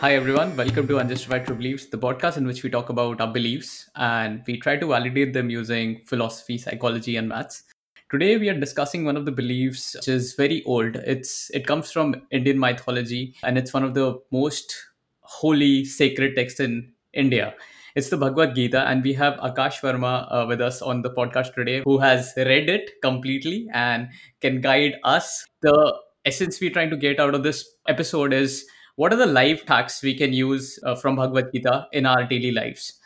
Hi, everyone. Welcome to Unjustified True Beliefs, the podcast in which we talk about our beliefs and we try to validate them using philosophy, psychology, and maths. Today, we are discussing one of the beliefs which is very old. It's it comes from Indian mythology and it's one of the most holy, sacred texts in India. It's the Bhagavad Gita, and we have Akash Verma uh, with us on the podcast today, who has read it completely and can guide us. The essence we're trying to get out of this episode is what are the life hacks we can use uh, from Bhagavad Gita in our daily lives?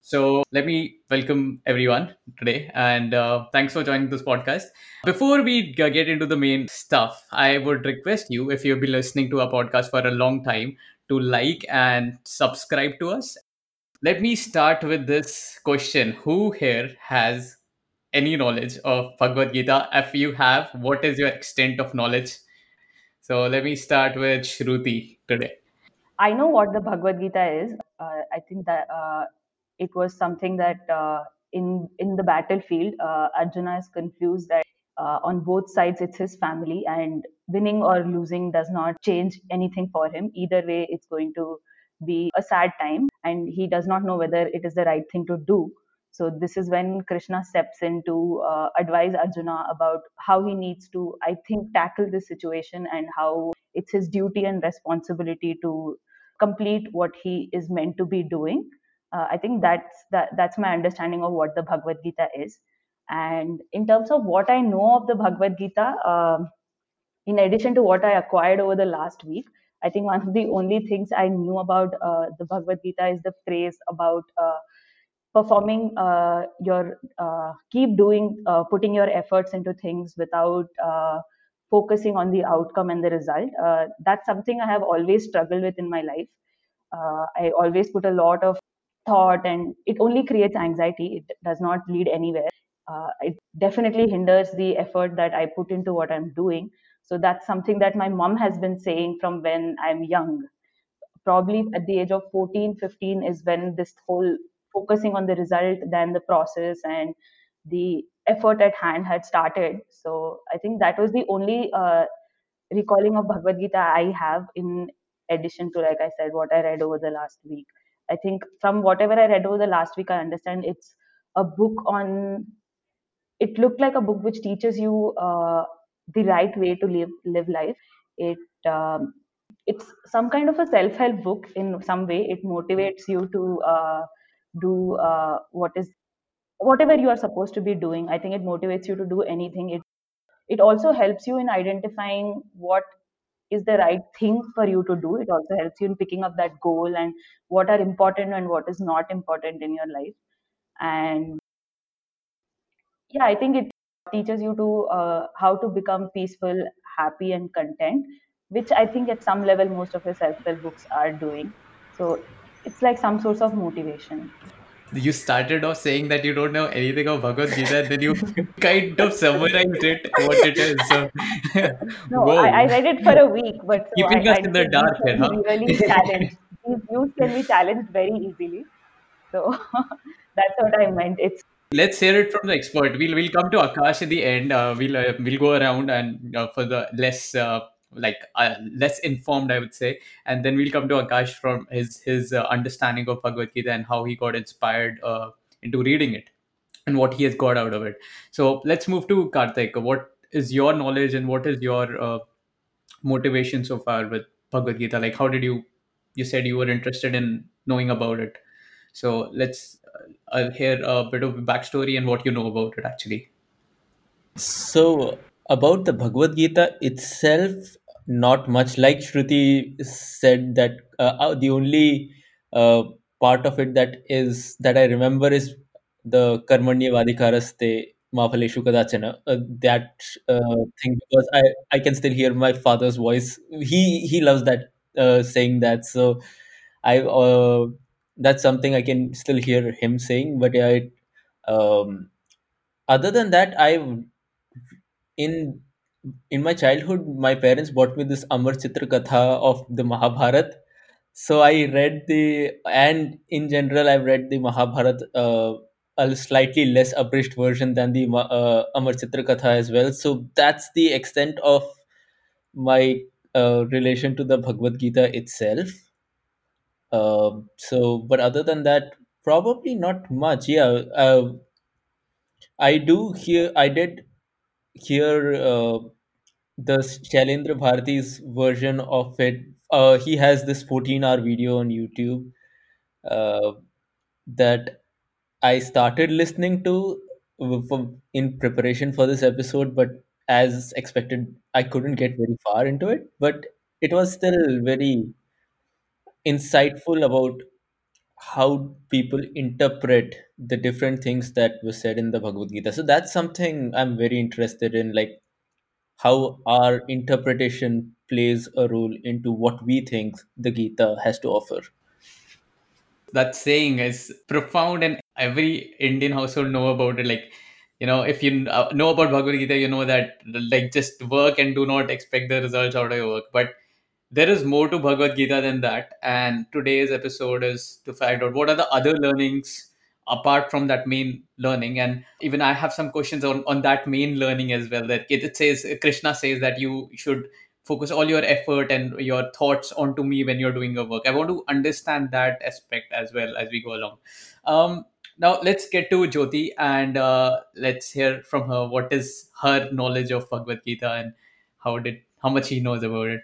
So, let me welcome everyone today and uh, thanks for joining this podcast. Before we get into the main stuff, I would request you, if you've been listening to our podcast for a long time, to like and subscribe to us. Let me start with this question Who here has any knowledge of Bhagavad Gita? If you have, what is your extent of knowledge? So, let me start with Shruti today. I know what the Bhagavad Gita is. Uh, I think that uh, it was something that uh, in in the battlefield, uh, Arjuna is confused that uh, on both sides it's his family, and winning or losing does not change anything for him. Either way, it's going to be a sad time, and he does not know whether it is the right thing to do. So this is when Krishna steps in to uh, advise Arjuna about how he needs to, I think, tackle this situation and how it's his duty and responsibility to complete what he is meant to be doing. Uh, I think that's that, that's my understanding of what the Bhagavad Gita is. And in terms of what I know of the Bhagavad Gita, um in addition to what I acquired over the last week, I think one of the only things I knew about uh, the Bhagavad Gita is the phrase about uh, performing uh, your uh, keep doing uh, putting your efforts into things without uh, focusing on the outcome and the result. Uh, that's something i have always struggled with in my life. Uh, i always put a lot of thought and it only creates anxiety. It does not lead anywhere. It definitely hinders the effort that i put into what i'm doing. So that's something that my mom has been saying from when i'm young. Probably at the age of 14 15 is when this whole focusing on the result than the process and the effort at hand had started. So i think that was the only uh, recalling of bhagavad gita i have in addition to like i said what i read over the last week. I think from whatever i read over the last week i understand it's a book on it looked like a book which teaches you uh, the right way to live live life. It um, it's some kind of a self-help book in some way. It motivates you to uh, do uh, what is whatever you are supposed to be doing i think it motivates you to do anything. It it also helps you in identifying what is the right thing for you to do. It also helps you in picking up that goal and what are important and what is not important in your life. And yeah i think it teaches you to uh, how to become peaceful happy and content which i think at some level most of the self-help books are doing. So it's like some source of motivation You started off saying that you don't know anything of Bhagavad Gita, then you kind of summarized it, what it is. So, no I, I read it for a week but so i, keeping us I in the dark can huh? be really challenged these views can be challenged very easily so that's what i meant it's Let's hear it from the expert. We'll we'll come to Akash at the end. Uh, we'll uh, we'll go around and uh, for the less uh, like uh, less informed, I would say, and then we'll come to Akash from his his uh, understanding of Bhagavad Gita and how he got inspired uh, into reading it and what he has got out of it. So let's move to Karthik. What is your knowledge and what is your uh, motivation so far with Bhagavad Gita? Like, how did you? You said you were interested in knowing about it. So let's uh, hear a bit of backstory and what you know about it actually. So, about the Bhagavad Gita itself, not much. Like Shruti said, that uh, uh, the only uh, part of it that is that I remember is the Karmanya Vadikaraste Maphaleshu Kadachana. Uh, that uh, thing because I I can still hear my father's voice. He he loves that uh, saying that. So I uh, that's something I can still hear him saying. But yeah, um, other than that, I in in my childhood my parents bought me this amar chitra katha of the mahabharat so i read the and in general i've read the mahabharat uh, a slightly less abridged version than the uh, amar chitra katha as well so that's the extent of my uh, relation to the bhagavad gita itself Um, so, but other than that, probably not much. Yeah, uh, I do hear. I did hear uh, the Shailendra Bharati's version of it. Uh, he has this 14-hour video on YouTube uh, that I started listening to in preparation for this episode, but as expected, I couldn't get very far into it. But it was still very insightful about how people interpret the different things that were said in the Bhagavad Gita. So that's something I'm very interested in, like how our interpretation plays a role into what we think the Gita has to offer. That saying is profound, and every Indian household know about it. Like, you know, if you uh, know about Bhagavad Gita, you know that like just work and do not expect the results out of your work. But there is more to Bhagavad Gita than that. And today's episode is to find out what are the other learnings apart from that main learning. And even I have some questions on, on that main learning as well. That it, says Krishna says that you should focus all your effort and your thoughts onto me when you're doing your work. I want to understand that aspect as well as we go along. Um, now let's get to Jyoti and uh, let's hear from her what is her knowledge of Bhagavad Gita and how did how much she knows about it.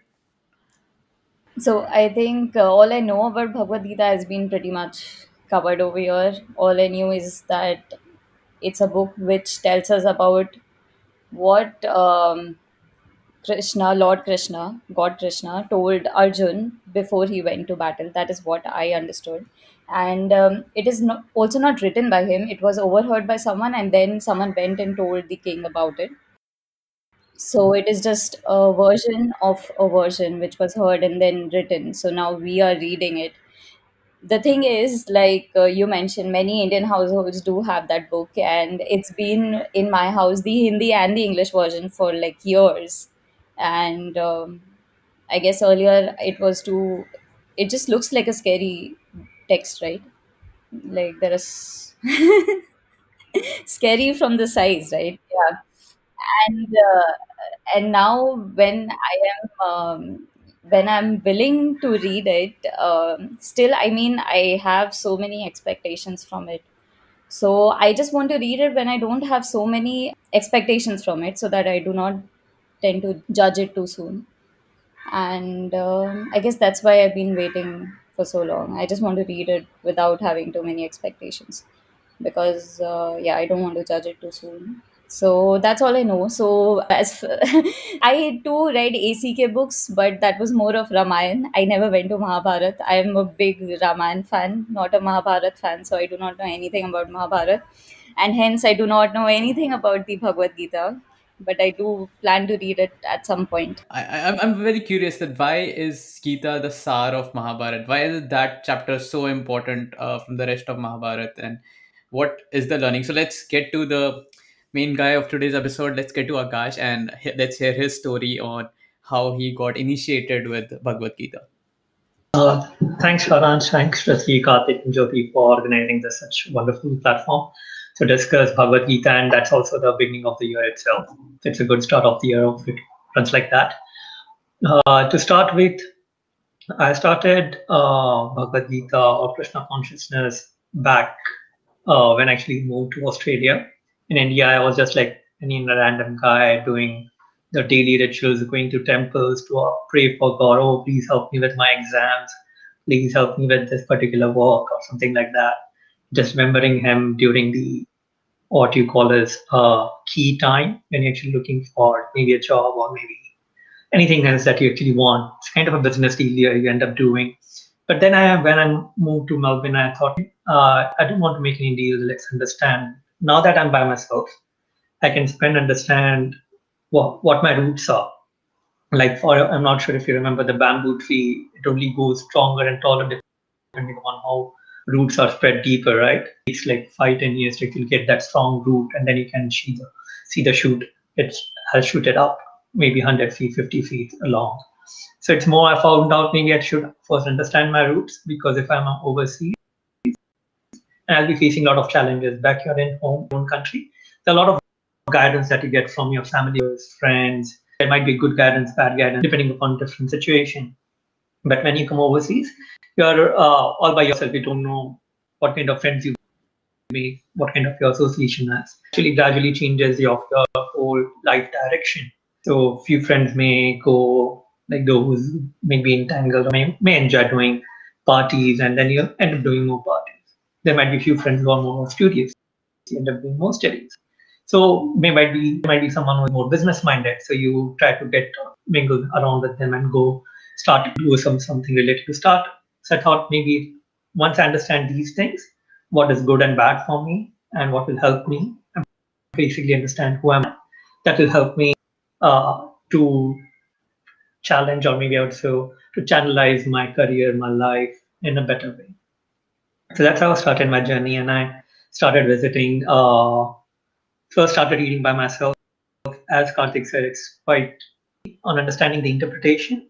So I think uh, all I know about Bhagavad Gita has been pretty much covered over here. All I knew is that it's a book which tells us about what um, Krishna, Lord Krishna, God Krishna, told Arjun before he went to battle. That is what I understood. And um, it is not, also not written by him. It was overheard by someone, and then someone went and told the king about it. So it is just a version of a version which was heard and then written. So now we are reading it. The thing is, like uh, you mentioned, many Indian households do have that book, and it's been in my house, the Hindi and the English version, for like years. And um, I guess earlier it was too, it just looks like a scary text, right? Like there is scary from the size, right? Yeah. and uh, and now when I am um, when I'm willing to read it, um, still I mean I have so many expectations from it. So I just want to read it when I don't have so many expectations from it, so that I do not tend to judge it too soon. And um, I guess that's why I've been waiting for so long. I just want to read it without having too many expectations because uh, yeah i don't want to judge it too soon so that's all i know so as i too read ack books but that was more of ramayan i never went to mahabharat i am a big ramayan fan not a mahabharat fan so i do not know anything about mahabharat and hence i do not know anything about the bhagavad gita but i do plan to read it at some point I, I- I'm, I'm very curious that why is Gita the Sar of Mahabharat? Why is that chapter so important uh, from the rest of Mahabharat? And what is the learning? So let's get to the main guy of today's episode. Let's get to Akash and let's hear his story on how he got initiated with Bhagavad Gita. Uh, thanks, Farhan. Thanks, Rati, Karthik, and Jyoti for organizing this such wonderful platform to discuss Bhagavad Gita, and that's also the beginning of the year itself. It's a good start of the year if it runs like that. Uh, to start with, I started uh, Bhagavad Gita or Krishna consciousness back uh, when I actually moved to Australia. In India, I was just like any random guy doing the daily rituals, going to temples to pray for God. Oh, please help me with my exams. Please help me with this particular work or something like that. Just remembering him during the what you call as uh, key time when you're actually looking for maybe a job or maybe anything else that you actually want. It's kind of a business deal you end up doing. But then I, when I moved to Melbourne, I thought uh, I don't want to make any deals. Let's understand. Now that I'm by myself, I can spend understand what what my roots are. Like for I'm not sure if you remember the bamboo tree. It only goes stronger and taller depending on how roots are spread deeper, right? It's like five ten years to actually get that strong root, and then you can see the see the shoot. It's has shooted up maybe 100 feet, 50 feet along. So it's more I found out maybe I should first understand my roots because if I'm overseas, and I'll be facing a lot of challenges back here in home own country. There are a lot of guidance that you get from your family, friends. There might be good guidance, bad guidance, depending upon different situation. But when you come overseas, you're uh, all by yourself. You don't know what kind of friends you make, what kind of your association has. Actually, gradually changes your, your whole life direction. So few friends may go like those may be entangled may, may enjoy doing parties and then you end up doing more parties. There might be a few friends who are more studious, you end up doing more studies. So may might be might be someone who's more business minded. So you try to get mingle around with them and go start to do some something related to start. So I thought maybe once I understand these things, what is good and bad for me and what will help me, and basically understand who am I, that will help me uh, to challenge or maybe also to channelize my career, my life in a better way. So that's how I started my journey, and I started visiting. Uh, first, started reading by myself. As Karthik said, it's quite on understanding the interpretation.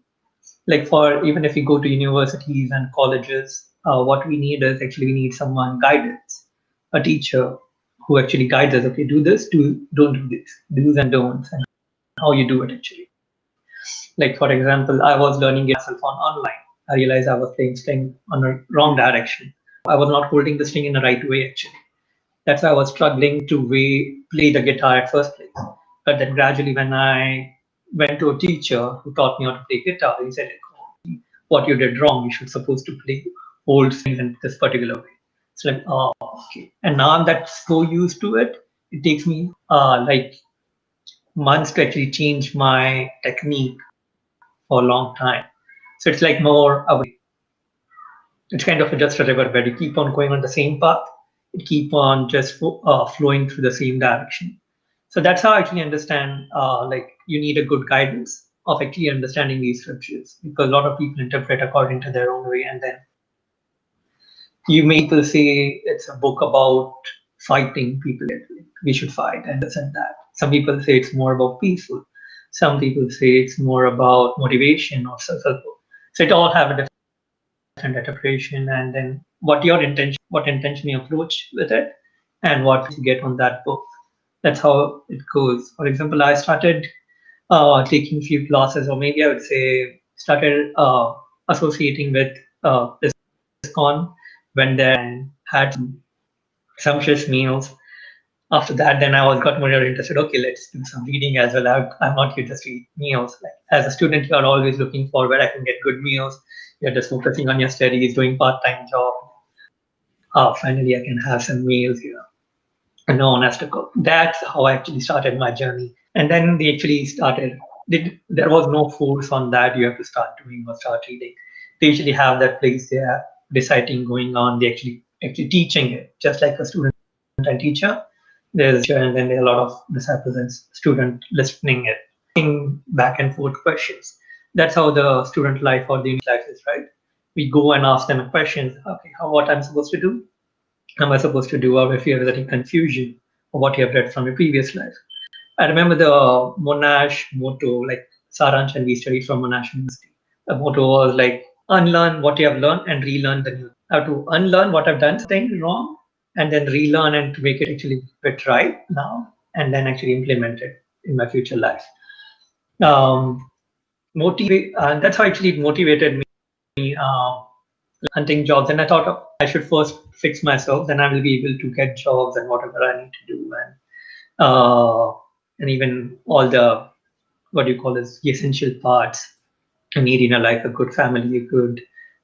Like for even if you go to universities and colleges, uh, what we need is actually we need someone guidance, a teacher who actually guides us. Okay, do this, do don't do this, do's and don'ts, and how you do it actually. Like for example, I was learning myself on online. I realized I was playing string on a wrong direction. I was not holding the string in the right way actually. That's why I was struggling to play the guitar at first place. But then gradually when I went to a teacher who taught me how to play guitar, he said, what you did wrong, you should supposed to play hold strings in this particular way. It's like, oh, okay. And now I'm so used to it, it takes me uh, like months to actually change my technique for a long time. So it's like more away. It's kind of just a river bed. You keep on going on the same path. You keep on just uh, flowing through the same direction. So that's how I actually understand. Uh, like you need a good guidance of actually understanding these scriptures because a lot of people interpret according to their own way, and then you may people say it's a book about fighting people. We should fight and this and that. Some people say it's more about peaceful. Some people say it's more about motivation or self-help. So it all have a different interpretation, and then what your intention, what intention you approach with it, and what you get on that book. That's how it goes. For example, I started uh, taking a few classes, or maybe I would say started uh, associating with uh, this con when they had some sumptuous meals after that, then I was got more interested. Okay, let's do some reading as well. I, I'm not here just to eat meals. Like as a student, you are always looking for where I can get good meals. You're just focusing on your studies, doing part-time job. Oh, finally, I can have some meals here. And no one has to cook. That's how I actually started my journey. And then they actually started. They, there was no force on that. You have to start doing or start reading. They usually have that place there, reciting going on. They actually actually teaching it, just like a student and teacher there's and then there are a lot of disciples and student listening it back and forth questions that's how the student life or the life is right? We go and ask them questions. Okay how what i'm supposed to do? Am i supposed to do? Or if you have any confusion or what you have read from your previous life. I remember the monash motto like saranch and we studied from monash university. The motto was like unlearn what you have learned and relearn the new. Have to unlearn what i've done something wrong and then relearn and to make it actually bit right now and then actually implement it in my future life. Um, motivate and that's how actually it motivated me uh, hunting jobs. And i thought oh, i should first fix myself then i will be able to get jobs and whatever i need to do and uh, and even all the what do you call this the essential parts. I need in a life a good family a good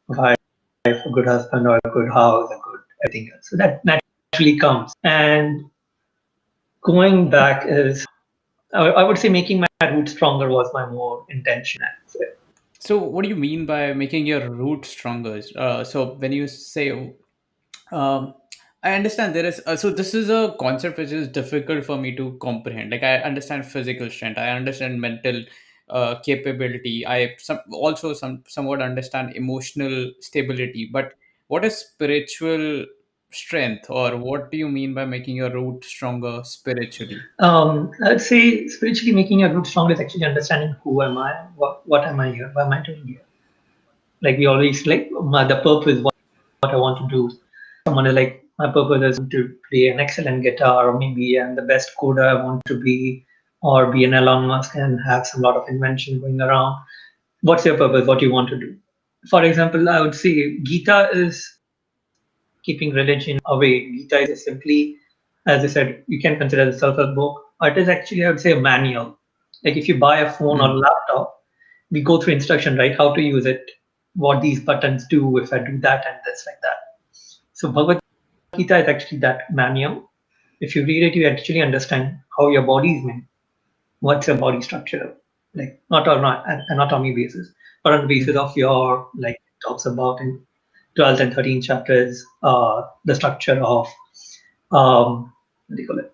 wife a good husband or a good house a good everything else. So that naturally comes. And going back is, I would say, making my root stronger was my more intention. So, what do you mean by making your root stronger? Uh, so, when you say, um, I understand there is, uh, so this is a concept which is difficult for me to comprehend. Like, I understand physical strength, I understand mental uh, capability, I some, also some somewhat understand emotional stability, but what is spiritual strength or what do you mean by making your root stronger spiritually? Um, i'd say spiritually making your root stronger is actually understanding who am i what, what am i here what am i doing here? Like we always like my, the purpose what, what i want to do. Someone is like my purpose is to play an excellent guitar or maybe i'm the best coder i want to be or be an elon musk and have some lot of invention going around. What's your purpose? What do you want to do? For example, I would say Gita is keeping religion away. Gita is simply, as I said, you can consider it a self-help book. It is actually, I would say, a manual. Like if you buy a phone or a laptop, we go through instruction, right? How to use it, what these buttons do, if I do that and this like that. So Bhagavad Gita is actually that manual. If you read it, you actually understand how your body is made. What's your body structure? Like not on an anatomy basis, but on the basis hmm. of your like talks about in 12th and 13th chapters, uh, the structure of um, what do you call it?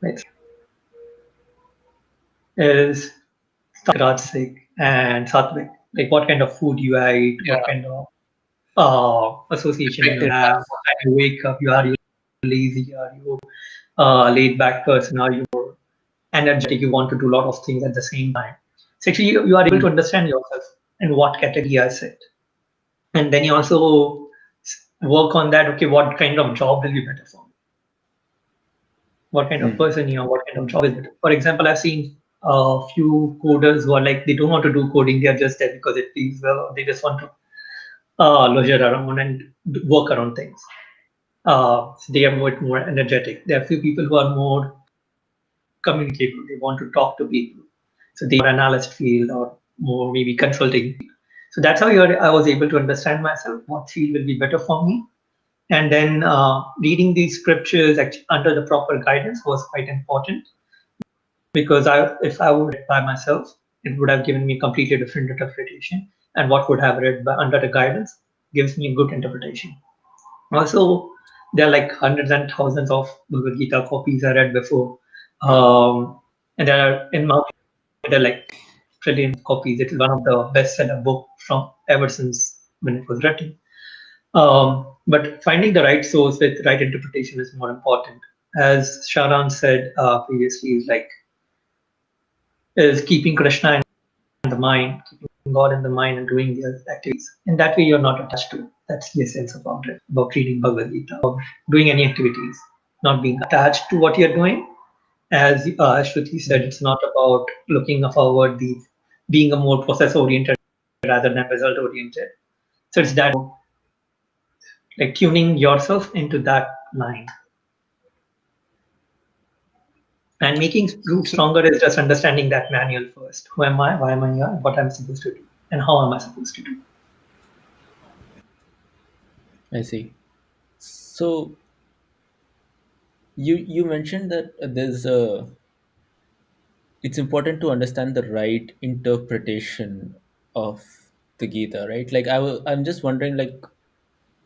Right. Is and Sattvic. Like what kind of food you eat, Yeah. what kind of uh, association you have, what time you wake up, you are you lazy, are you uh, laid back person, are you energetic, you want to do a lot of things at the same time. So actually you, you are able to understand yourself and what category I sit. And then you also work on that, okay, what kind of job will be better for me? What kind of Hmm. person you are, what kind of job is it? For example, I've seen a few coders who are like, they don't want to do coding, they are just there because it feels well, they just want to uh, leisure around and work around things. Uh, so they are more, more energetic. There are few people who are more communicative. They want to talk to people. So they are analyst field or more maybe consulting. So that's how I was able to understand myself, what field will be better for me. And then uh, reading these scriptures under the proper guidance was quite important because I, if I would read by myself, it would have given me completely different interpretation. And what would have read by, under the guidance gives me a good interpretation. Also, there are like hundreds and thousands of Bhagavad Gita copies I read before. Um, and there are in my there are like trillion copies. It is one of the bestseller book from ever since when it was written. Um, but finding the right source with right interpretation is more important. As Sharan said uh, previously, is like is keeping Krishna in the mind, keeping God in the mind, and doing the activities. In that way, you're not attached to it. That's the essence about it, about reading Bhagavad Gita, of doing any activities, not being attached to what you're doing. As uh, Shruti said, it's not about looking forward, the being a more process oriented rather than result oriented. So it's that like tuning yourself into that line. And making root stronger is just understanding that manual first. Who am I? Why am I here? What I'm supposed to do? And how am I supposed to do? I see. So you you mentioned that there's a it's important to understand the right interpretation of the Gita, right? Like I w- I'm just wondering, like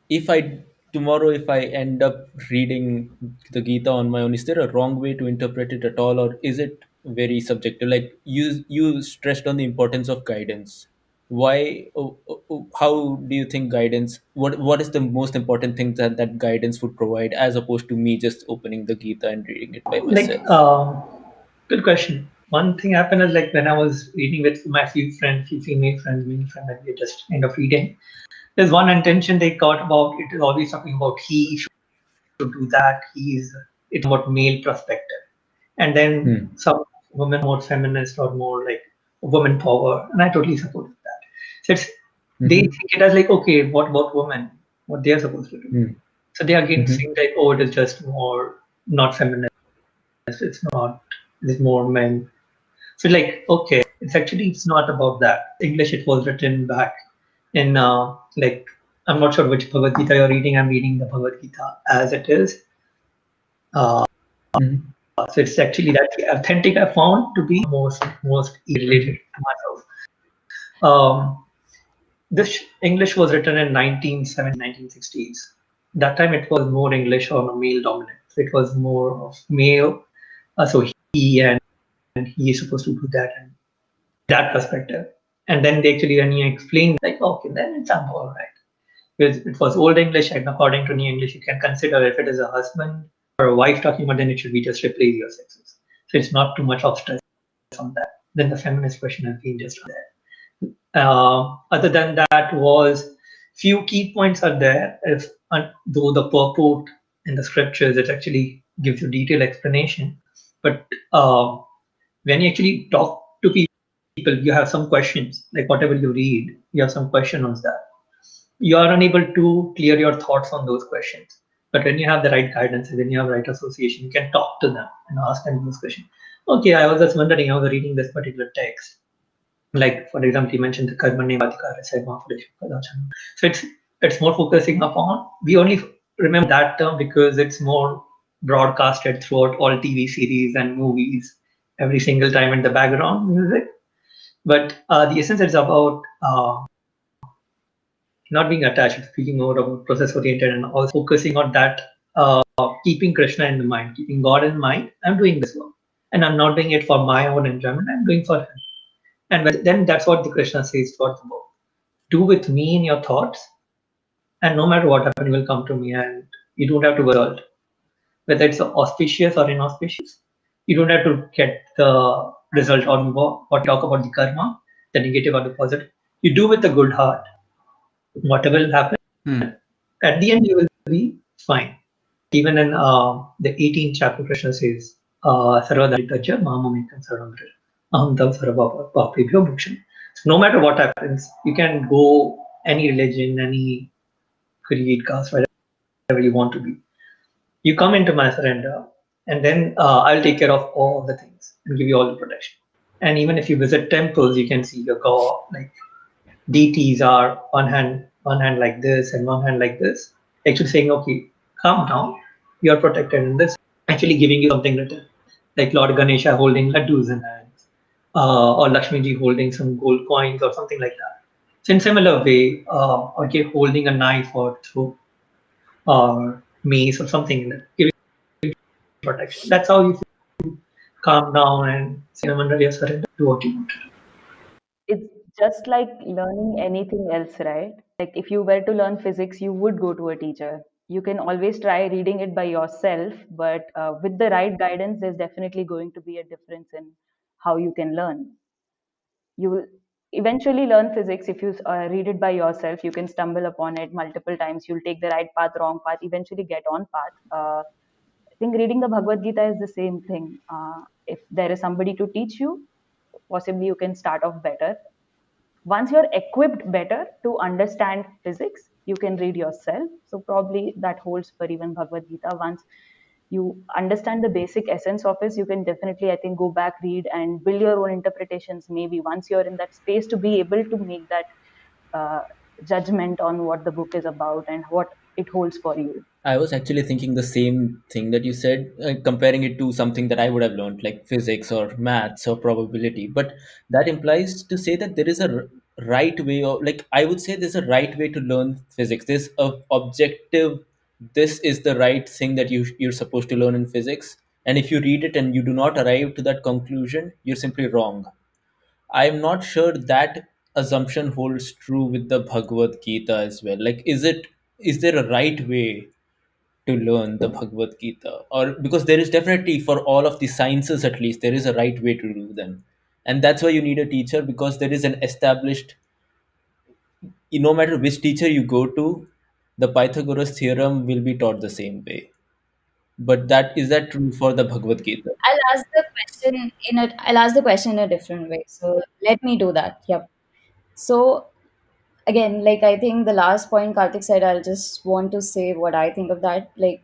if I tomorrow if I end up reading the Gita on my own, is there a wrong way to interpret it at all, or is it very subjective? Like you you stressed on the importance of guidance. Why? oh, oh, oh, How do you think guidance? What What is the most important thing that that guidance would provide, as opposed to me just opening the Gita and reading it by Like, myself? um, good question. One thing happened is like when I was reading with my few friends, few female friends, many friends, and we were just kind of reading. There's one intention they got about it is always talking about he should do that. He's it's about male perspective, and then Hmm. some women more feminist or more like woman power, and I totally support that. So it's they Mhm. think it as like okay, what about women? What they are supposed to do? Hmm. So they are again Mhm. saying like oh, it is just more not feminist. It's not. It's more men. So like okay, it's actually it's not about that. English it was written back in uh, like I'm not sure which Bhagavad Gita you're reading. I'm reading the Bhagavad Gita as it is. Uh, so it's actually that authentic I found to be most most related to myself. Um, this English was written in 1970s, 1960s. That time it was more English a male dominant. It was more of male. Uh, so he and, and he is supposed to do that and that perspective. And then they actually when you explain like okay, then it's somehow all right. Because it was old English and according to new English, you can consider if it is a husband or a wife talking about, then it should be just replace your sexes. So it's not too much of stress on that. Then the feminist question has been just there. Uh, other than that was few key points are there. If though the purport in the scriptures it actually gives you detailed explanation, but uh, when you actually talk to people you have some questions like whatever you read you have some question on that. You are unable to clear your thoughts on those questions. But when you have the right guidance when you have right association you can talk to them and ask them those questions. Okay i was just wondering i was reading this particular text. Like for example you mentioned the karma so it's it's more focusing upon we only remember that term because it's more broadcasted throughout all tv series and movies every single time in the background music but uh, the essence is about uh, not being attached, speaking more about process oriented and also focusing on that, uh, keeping Krishna in the mind, keeping God in mind. I'm doing this work. And I'm not doing it for my own enjoyment, I'm doing for Him. And then that's what the Krishna says towards the book. Do with me in your thoughts, and no matter what happens, you will come to me, and you don't have to worry. Whether it's auspicious or inauspicious, you don't have to get the result or what talk about the karma, the negative or the positive. You do with a good heart, whatever will happen, Hmm. at the end you will be fine. Even in uh, the 18th chapter, Krishna says, uh, "Sarvadaritajya mamamekam sarvamrita, aham tam sarva bhuksham." So no matter what happens, you can go any religion, any creed, caste, whatever you want to be. You come into my surrender, and then uh, I'll take care of all the things and give you all the protection. And even if you visit temples, you can see your God, like deities are one hand one hand like this and one hand like this actually saying okay calm down. You are protected in this. Actually giving you something written like lord ganesha holding laddus in hands uh, or lakshmi ji holding some gold coins or something like that. So in similar way uh, okay holding a knife or through or mace or something giving protection that's how you calm down and say surrender do what you want to it's just like learning anything else, right? Like if you were to learn physics, you would go to a teacher. You can always try reading it by yourself, but uh, with the right guidance, there's definitely going to be a difference in how you can learn. You will eventually learn physics if you uh, read it by yourself. You can stumble upon it multiple times. You'll take the right path, wrong path, eventually get on path. Uh, think reading the Bhagavad Gita is the same thing. Uh, if there is somebody to teach you, possibly you can start off better. Once you're equipped better to understand physics you can read yourself. So probably that holds for even bhagavad gita. Once you understand the basic essence of it you can definitely i think go back read and build your own interpretations maybe once you're in that space to be able to make that uh, judgment on what the book is about and what it holds for you I was actually thinking the same thing that you said, uh, comparing it to something that I would have learned, like physics or maths or probability. But that implies to say that there is a right way, or like I would say, there's a right way to learn physics. There's a objective. This is the right thing that you you're supposed to learn in physics. And if you read it and you do not arrive to that conclusion, you're simply wrong. I'm not sure that assumption holds true with the Bhagavad Gita as well. Like, is it is there a right way to learn the Bhagavad Gita? Or because there is definitely for all of the sciences at least there is a right way to do them, and that's why you need a teacher because there is an established. No matter which teacher you go to, the Pythagoras theorem will be taught the same way. But that is that true for the Bhagavad Gita? I'll ask the question in a I'll ask the question in a different way. So let me do that. Yep. So again, like I think the last point Karthik said, I'll just want to say what I think of that. Like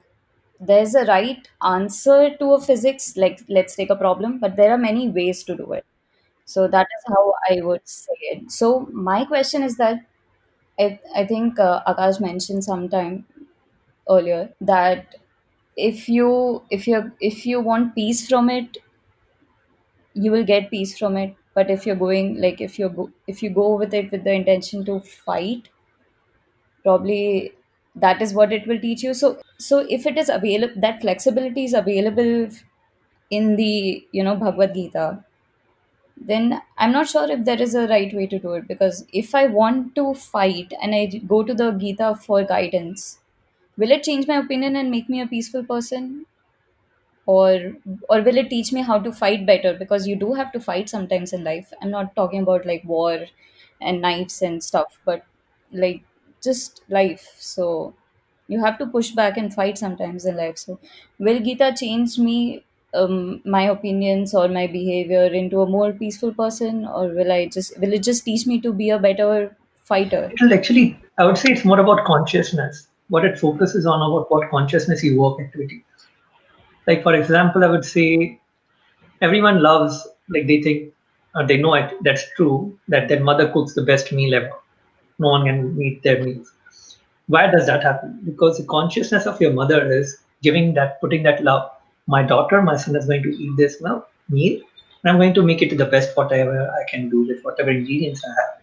there's a right answer to a physics, like let's take a problem, but there are many ways to do it. So that is how I would say it. So my question is that I, I think uh, Akash mentioned sometime earlier that if you if you if you want peace from it you will get peace from it but if you're going like if you go if you go with it with the intention to fight probably that is what it will teach you. So so if it is available that flexibility is available in the you know bhagavad gita then i'm not sure if there is a right way to do it. Because if i want to fight and i go to the gita for guidance will it change my opinion and make me a peaceful person or or will it teach me how to fight better because you do have to fight sometimes in life i'm not talking about like war and knives and stuff but like just life so you have to push back and fight sometimes in life so will gita change me um, my opinions or my behavior into a more peaceful person, or will I just will it just teach me to be a better fighter? It will actually, I would say it's more about consciousness. What it focuses on about what consciousness you work activity. Like for example, I would say everyone loves like they think uh, they know it that's true that their mother cooks the best meal ever. No one can meet their meals. Why does that happen? Because the consciousness of your mother is giving that, putting that love. My daughter, my son is going to eat this meal, meal, and I'm going to make it the best whatever I can do with whatever ingredients I have.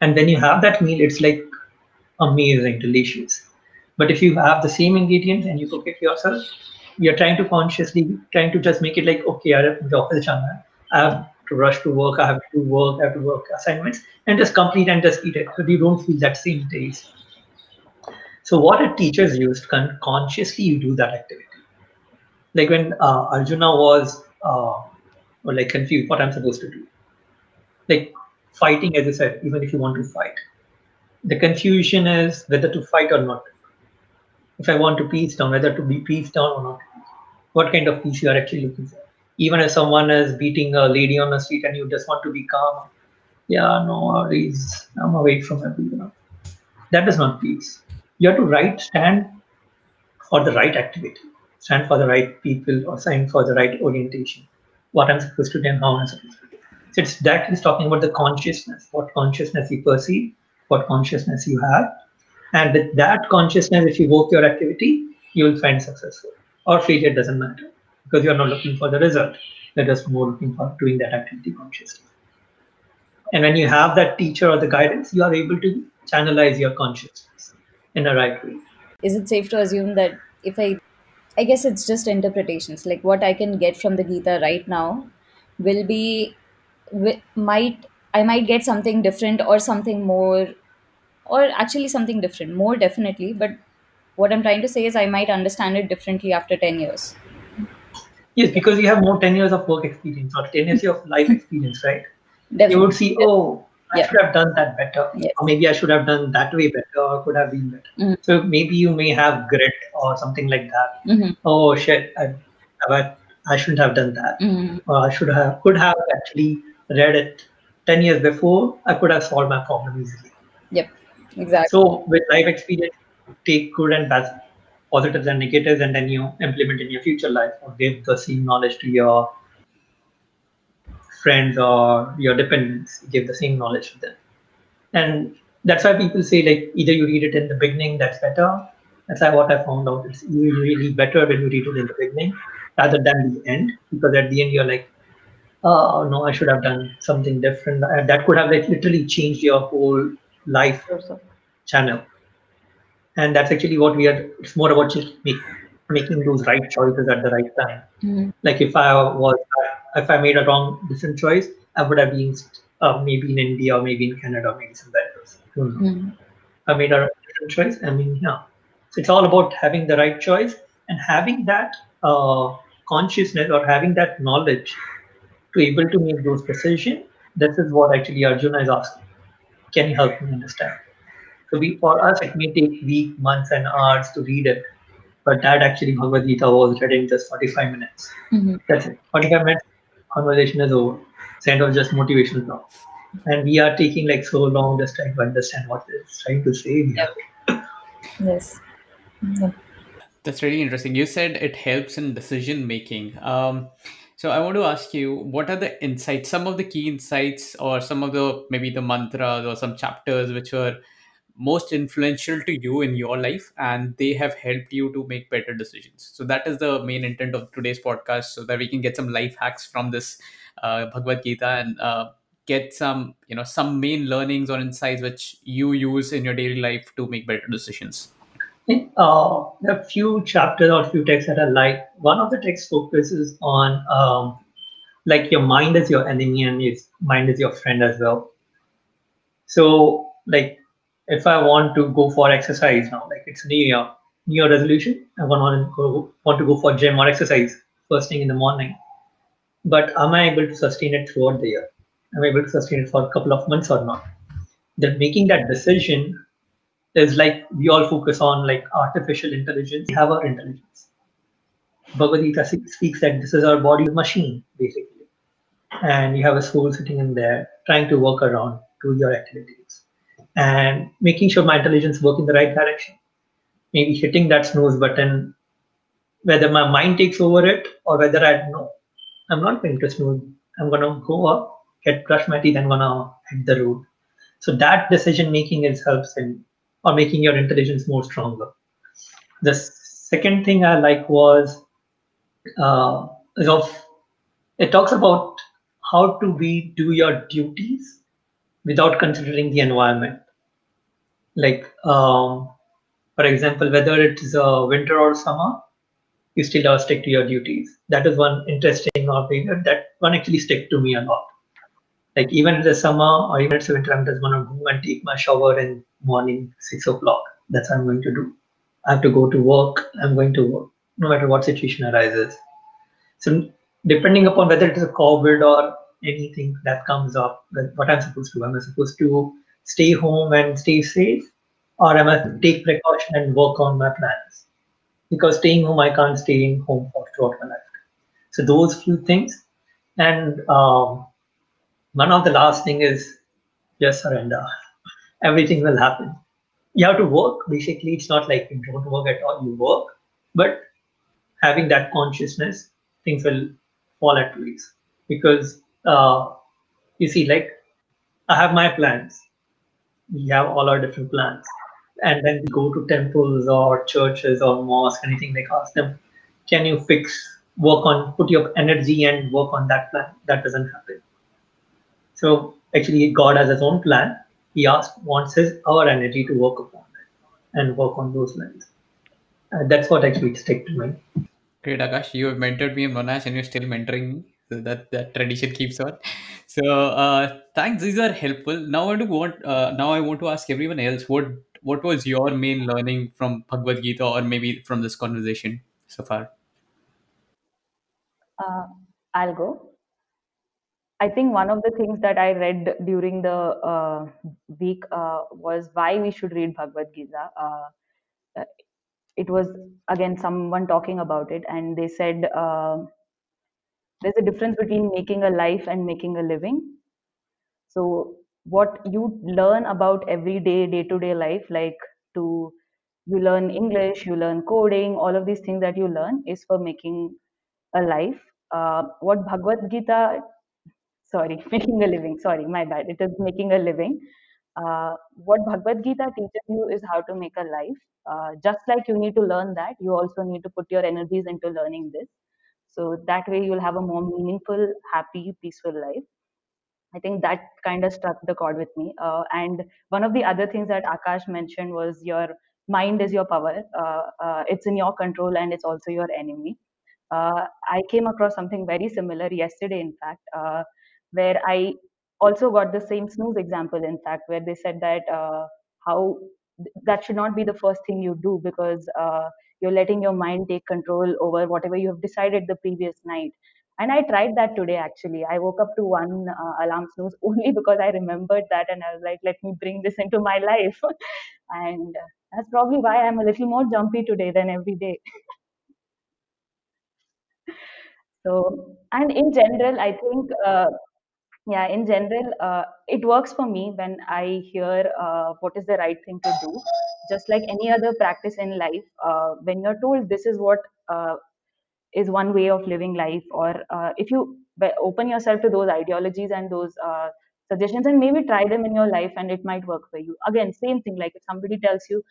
And when you have that meal, it's like amazing, delicious. But if you have the same ingredients and you cook it yourself, you're trying to consciously trying to just make it like okay, I have chana. I have to rush to work, I have to work, I have to work assignments, and just complete and just eat it. So you don't feel that same taste. So what a teachers used con- consciously you do that activity. Like when uh, Arjuna was uh, or like confused what I'm supposed to do. Like fighting, as I said, even if you want to fight, the confusion is whether to fight or not. If I want to peace down, whether to be peace down or not. What kind of peace you are actually looking for? Even if someone is beating a lady on the street and you just want to be calm, yeah, no worries, I'm away from everyone. That is not peace. You have to right stand for the right activity, stand for the right people, or stand for the right orientation. What I'm supposed to do and how I'm supposed to do. So it's that is talking about the consciousness, what consciousness you perceive, what consciousness you have, and with that consciousness, if you work your activity, you will find successful or failure doesn't matter because you're not looking for the result. You're just more looking for doing that activity consciously. And when you have that teacher or the guidance, you are able to channelize your consciousness in a right way. Is it safe to assume that if I, I guess it's just interpretations, like what I can get from the Gita right now will be, might, I might get something different or something more, or actually something different, more definitely, but what I'm trying to say is I might understand it differently after 10 years. Yes, because you have more 10 years of work experience or 10 years of life experience, right? You would see, oh, I Yeah. should have done that better, Yes. or maybe I should have done that way better, or could have been better. Mhm. So maybe you may have grit or something like that. Mhm. Oh shit, I, I, I shouldn't have done that. Mhm. Or I should have, could have actually read it 10 years before. I could have solved my problem easily. Yep. Exactly. So with life experience, take good and bad, positives and negatives, and then you implement in your future life or give the same knowledge to your friends or your dependents. Give the same knowledge to them, and that's why people say like either you read it in the beginning, that's better. That's why what I found out. It's really better when you read it in the beginning rather than the end, because at the end you're like, oh no, I should have done something different. And that could have like literally changed your whole life channel and that's actually what we are it's more about just make, making those right choices at the right time Mhm. like if i was if i made a wrong different choice i would have been uh, maybe in india or maybe in canada or maybe somewhere else I don't know. Mhm. i made a different choice i mean yeah so it's all about having the right choice and having that uh, consciousness or having that knowledge to able to make those decisions this is what actually arjuna is asking can you help me understand so we, for us, it may take weeks, months, and hours to read it. But that actually Bhagavad Gita was read in just 45 minutes. Mhm. That's it. 45 minutes, conversation is over. It's end of just motivational talk. And we are taking like so long just trying to understand what it's trying to say. here. Yes. Yep. That's really interesting. You said it helps in decision making. Um, so I want to ask you, what are the insights, some of the key insights, or some of the maybe the mantras or some chapters which were most influential to you in your life and they have helped you to make better decisions. So that is the main intent of today's podcast, so that we can get some life hacks from this uh, Bhagavad Gita and uh, get some, you know, some main learnings or insights which you use in your daily life to make better decisions. Uh, a few chapters or few texts that I like. One of the texts focuses on um, like your mind is your enemy and your mind is your friend as well. So like if I want to go for exercise now, like it's New Year, New Year resolution, I want to go want to go for gym or exercise first thing in the morning. But am I able to sustain it throughout the year? Am I able to sustain it for a couple of months or not? Then making that decision is like we all focus on like artificial intelligence. We have our intelligence. Bhagavad Gita speaks that this is our body machine, basically. And you have a soul sitting in there trying to work around, to your activities, and making sure my intelligence work in the right direction. Maybe hitting that snooze button, whether my mind takes over it or whether I know I'm not going to snooze. I'm gonna go up, get brush my teeth, and gonna hit the road. So that decision making is helps in or making your intelligence more stronger. The second thing I like was uh, is of it talks about how to be do your duties without considering the environment. Like um, for example, whether it's uh, winter or summer, you still have to stick to your duties. That is one interesting or that one actually stick to me a lot. Like even in the summer or even it's winter, I'm just gonna go and take my shower in morning six o'clock. That's what I'm going to do. I have to go to work. I'm going to work, no matter what situation arises. So depending upon whether it is a COVID or anything that comes up, what I'm supposed to am supposed to stay home and stay safe, or am I take precaution and work on my plans? Because staying home, I can't stay in home for throughout my life. So those few things, and um, one of the last thing is just surrender. Everything will happen. You have to work. Basically, it's not like you don't work at all. You work, but having that consciousness, things will fall at place. Because uh, you see, like I have my plans. We have all our different plans, and then we go to temples or churches or mosques, anything like ask them, can you fix, work on, put your energy and work on that plan? That doesn't happen so actually, God has His own plan. He asks, wants His our energy to work upon and work on those lines. Uh, that's what actually stick to me. Great, Akash. You have mentored me in Monash, and you're still mentoring me. So that that tradition keeps on. So uh, thanks. These are helpful. Now I want to want. Uh, now I want to ask everyone else what what was your main learning from Bhagavad Gita, or maybe from this conversation so far. Uh, I'll go. I think one of the things that I read during the uh, week uh, was why we should read Bhagavad Gita. Uh it was again someone talking about it, and they said uh, there's a difference between making a life and making a living. So what you learn about everyday, day-to-day life, like to you learn English, you learn coding, all of these things that you learn is for making a life. Uh, what Bhagavad Gita sorry making a living sorry my bad it is making a living uh, what bhagavad gita teaches you is how to make a life uh, just like you need to learn that you also need to put your energies into learning this so that way you'll have a more meaningful happy peaceful life. I think that kind of struck the chord with me. Uh, and one of the other things that akash mentioned was your mind is your power. Uh, uh, it's in your control and it's also your enemy. Uh, I came across something very similar yesterday, in fact, uh, where I also got the same snooze example, in fact, where they said that uh, how that should not be the first thing you do because you're letting your mind take control over whatever you have decided the previous night. And I tried that today actually. I woke up to one uh, alarm snooze only because I remembered that and I was like, let me bring this into my life. and that's probably why I'm a little more jumpy today than every day. so, and in general, I think uh, yeah in general uh, it works for me when i hear uh, what is the right thing to do. Just like any other practice in life uh, when you're told this is what uh, is one way of living life or uh, if you open yourself to those ideologies and those uh, suggestions and maybe try them in your life and it might work for you. Again same thing like if somebody tells you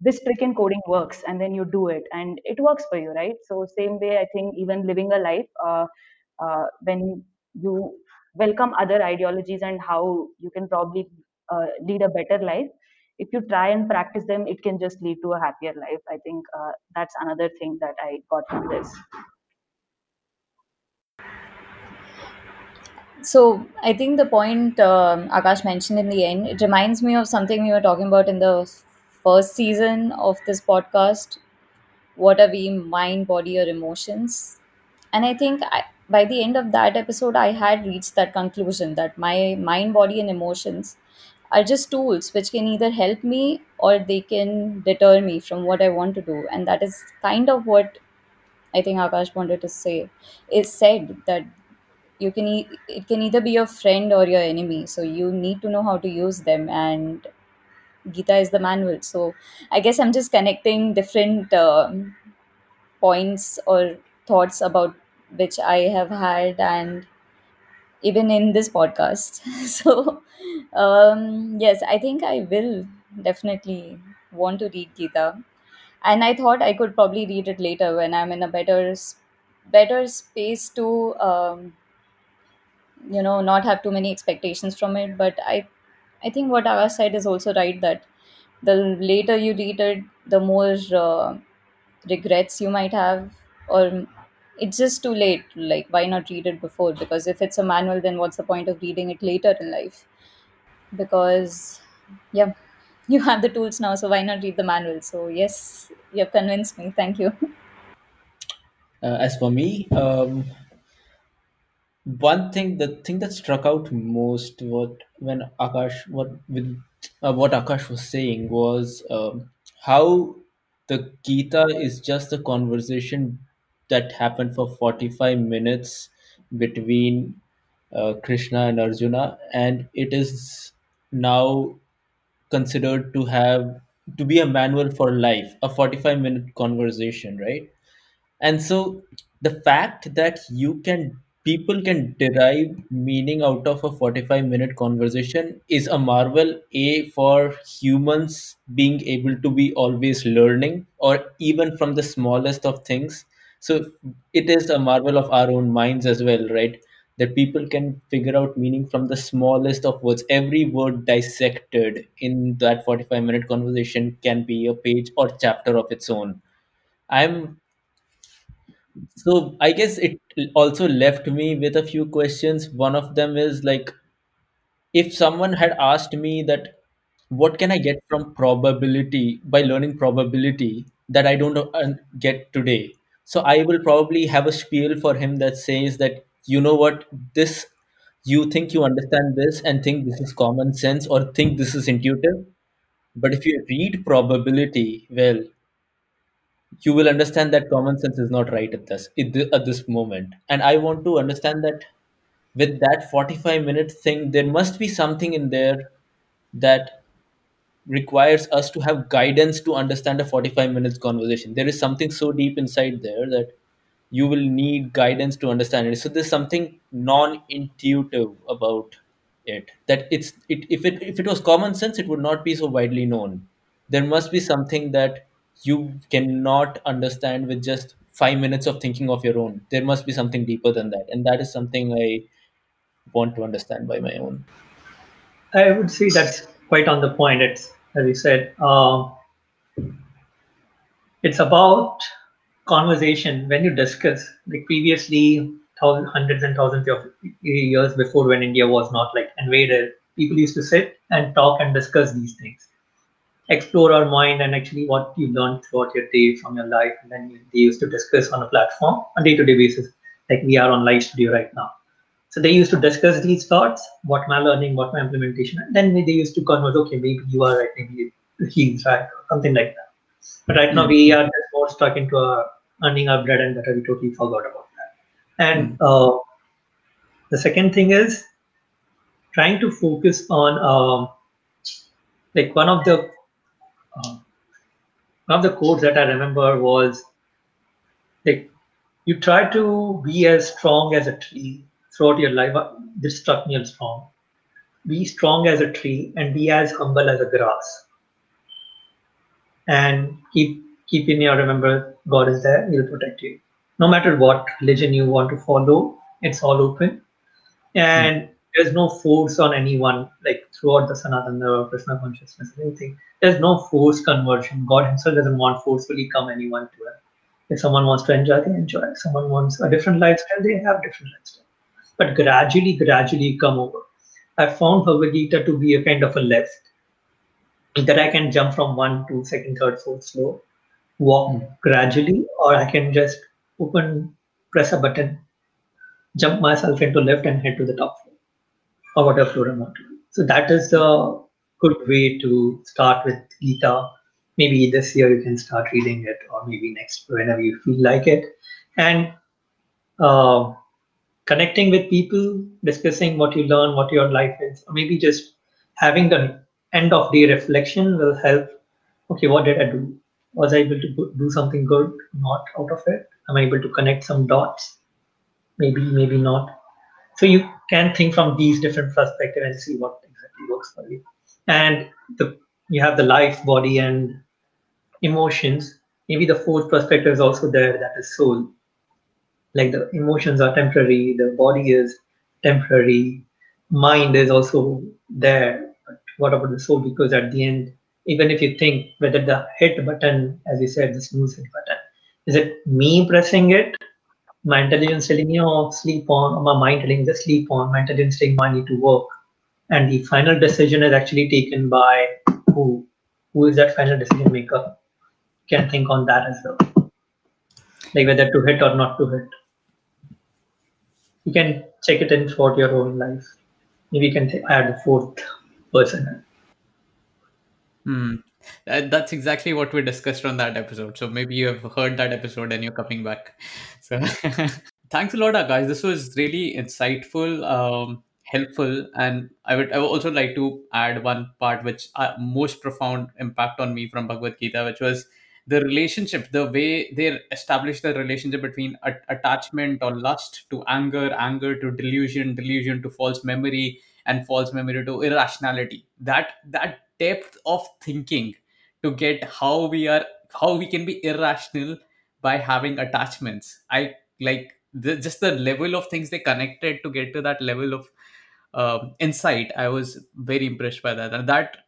this trick in coding works and then you do it and it works for you right? So same way i think even living a life when you welcome other ideologies and how you can probably uh, lead a better life. If you try and practice them it can just lead to a happier life. I think uh, that's another thing that i got from this. So i think the point um, akash mentioned in the end it reminds me of something we were talking about in the first season of this podcast. What are we mind body or emotions? And i think I, by the end of that episode i had reached that conclusion that my mind body and emotions are just tools which can either help me or they can deter me from what i want to do and that is kind of what I think Akash wanted to say is said that you can e- it can either be your friend or your enemy. So you need to know how to use them, and Gita is the manual. So I guess I'm just connecting different um points or thoughts about which I have had, and even in this podcast. so um, yes, I think I will definitely want to read Gita and i thought i could probably read it later when i'm in a better better space to um, you know not have too many expectations from it but i i think what Akash said is also right that the later you read it the more uh, regrets you might have or it's just too late like why not read it before? Because if it's a manual then what's the point of reading it later in life? Because yeah you have the tools now so why not read the manual? So yes you have convinced me. Thank you. Uh, as for me, um, one thing, the thing that struck out most, what when Akash, what with uh, what Akash was saying was um, how the Gita is just a conversation that happened for forty five minutes between uh, Krishna and Arjuna, and it is now considered to have to be a manual for life, a forty five minute conversation, right? and so the fact that you can people can derive meaning out of a 45 minute conversation is a marvel a for humans being able to be always learning or even from the smallest of things so it is a marvel of our own minds as well right that people can figure out meaning from the smallest of words every word dissected in that 45 minute conversation can be a page or chapter of its own i'm so I guess it also left me with a few questions. One of them is like, if someone had asked me that, what can I get from probability by learning probability that I don't uh, get today? So I will probably have a spiel for him that says that, you know what, this, you think you understand this and think this is common sense or think this is intuitive. But if you read probability, well, you will understand that common sense is not right at this at this moment and i want to understand that with that 45 minute thing there must be something in there that requires us to have guidance to understand a 45 minutes conversation. There is something so deep inside there that you will need guidance to understand it. So there's something non-intuitive about it that it's it if it if it was common sense it would not be so widely known. There must be something that you cannot understand with just five minutes of thinking of your own. There must be something deeper than that and that is something i want to understand by my own. I would say that's quite on the point. It's as you said, um, it's about conversation when you discuss. Like previously, thousands, hundreds and thousands of years before, when India was not like invaded, people used to sit and talk and discuss these things, explore our mind, and actually what you learned throughout your day from your life, and then they used to discuss on a platform on day-to-day basis, like we are on live studio right now. So they used to discuss these thoughts, what my learning, what my implementation, and then they used to converse, okay, maybe you are right, maybe he's right, or something like that. But right now we are just more stuck into our earning our bread and butter. We totally forgot about that. And uh, the second thing is trying to focus on um, like one of the uh, one of the quotes that I remember was like you try to be as strong as a tree throughout your life. Uh, This struck me as strong. Be strong as a tree and be as humble as a grass. And keep keep in your remember God is there, He'll protect you. No matter what religion you want to follow, it's all open. And there's no force on anyone, like throughout the Sanatana or Krishna consciousness, anything. There's no forced conversion. God Himself doesn't want forcefully come anyone to Him. If someone wants to enjoy, they enjoy. If someone wants a different lifestyle, they have different lifestyle. But gradually, gradually come over. I found Bhagavad Gita to be a kind of a lift that I can jump from one to second, third, fourth floor, walk gradually, or I can just open, press a button, jump myself into lift and head to the top floor or whatever floor I want to. So that is a good way to start with Gita. Maybe this year you can start reading it, or maybe next whenever you feel like it. and uh, connecting with people, discussing what you learn, what your life is, or maybe just having the end of day reflection will help. Okay, what did I do? Was I able to do something good? Not out of it. Am I able to connect some dots? Maybe, maybe not. So you can think from these different perspectives and see what exactly works for you. And the you have the life, body, and emotions. Maybe the fourth perspective is also there, that is soul like the emotions are temporary the body is temporary mind is also there but what about the soul? Because at the end even if you think whether the hit button as you said the snooze hit button is it me pressing it? My intelligence telling me oh sleep on or my mind telling me, just sleep on my intelligence saying i need to work. And the final decision is actually taken by who? Who is that final decision maker? Can think on that as well. Like whether to hit or not to hit you can check it in for your own life. Maybe you can add a fourth person. Hmm. That's exactly what we discussed on that episode. So maybe you have heard that episode and you're coming back. So thanks a lot, guys. This was really insightful, um, helpful, and I would I would also like to add one part which uh, most profound impact on me from Bhagavad Gita, which was the relationship, the way they establish the relationship between a- attachment or lust to anger, anger to delusion, delusion to false memory, and false memory to irrationality. That that depth of thinking to get how we are, how we can be irrational by having attachments. I like the, just the level of things they connected to get to that level of um, insight. I was very impressed by that, and that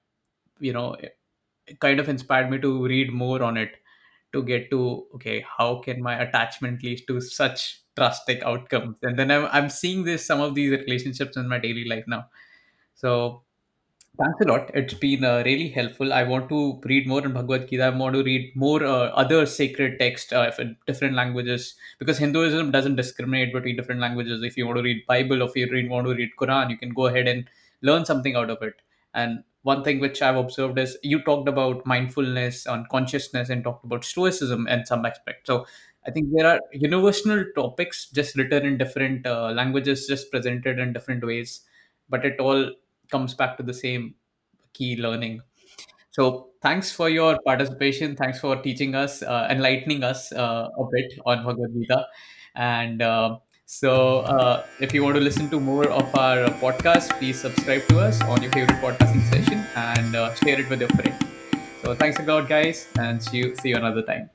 you know kind of inspired me to read more on it to get to okay how can my attachment lead to such drastic outcomes and then i'm, I'm seeing this some of these relationships in my daily life now so Thanks a lot. It's been uh, really helpful. I want to read more in Bhagavad Gita. I want to read more uh, other sacred texts uh, in different languages because Hinduism doesn't discriminate between different languages. If you want to read Bible or if you read, want to read Quran, you can go ahead and learn something out of it. And one thing which I've observed is you talked about mindfulness and consciousness and talked about stoicism in some aspect. So I think there are universal topics just written in different uh, languages, just presented in different ways, but it all comes back to the same key learning. So thanks for your participation. Thanks for teaching us, uh, enlightening us uh, a bit on Bhagavad Gita. And uh, so uh, if you want to listen to more of our podcast, please subscribe to us on your favorite podcasting session and uh, share it with your friend. So thanks a lot, guys, and see you, see you another time.